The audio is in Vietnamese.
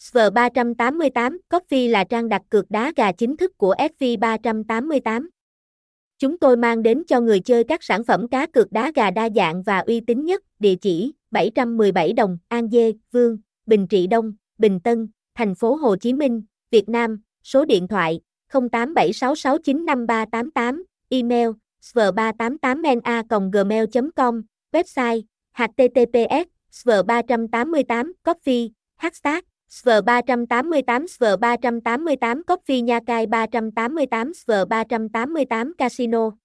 SV388, Coffee là trang đặt cược đá gà chính thức của SV388. Chúng tôi mang đến cho người chơi các sản phẩm cá cược đá gà đa dạng và uy tín nhất, địa chỉ 717 Đồng, An Dê, Vương, Bình Trị Đông, Bình Tân, thành phố Hồ Chí Minh, Việt Nam, số điện thoại 0876695388, email sv388na.gmail.com, website https sv388 coffee, hashtag SV388 SV388 Coffee Nha Cai 388 SV388 Casino.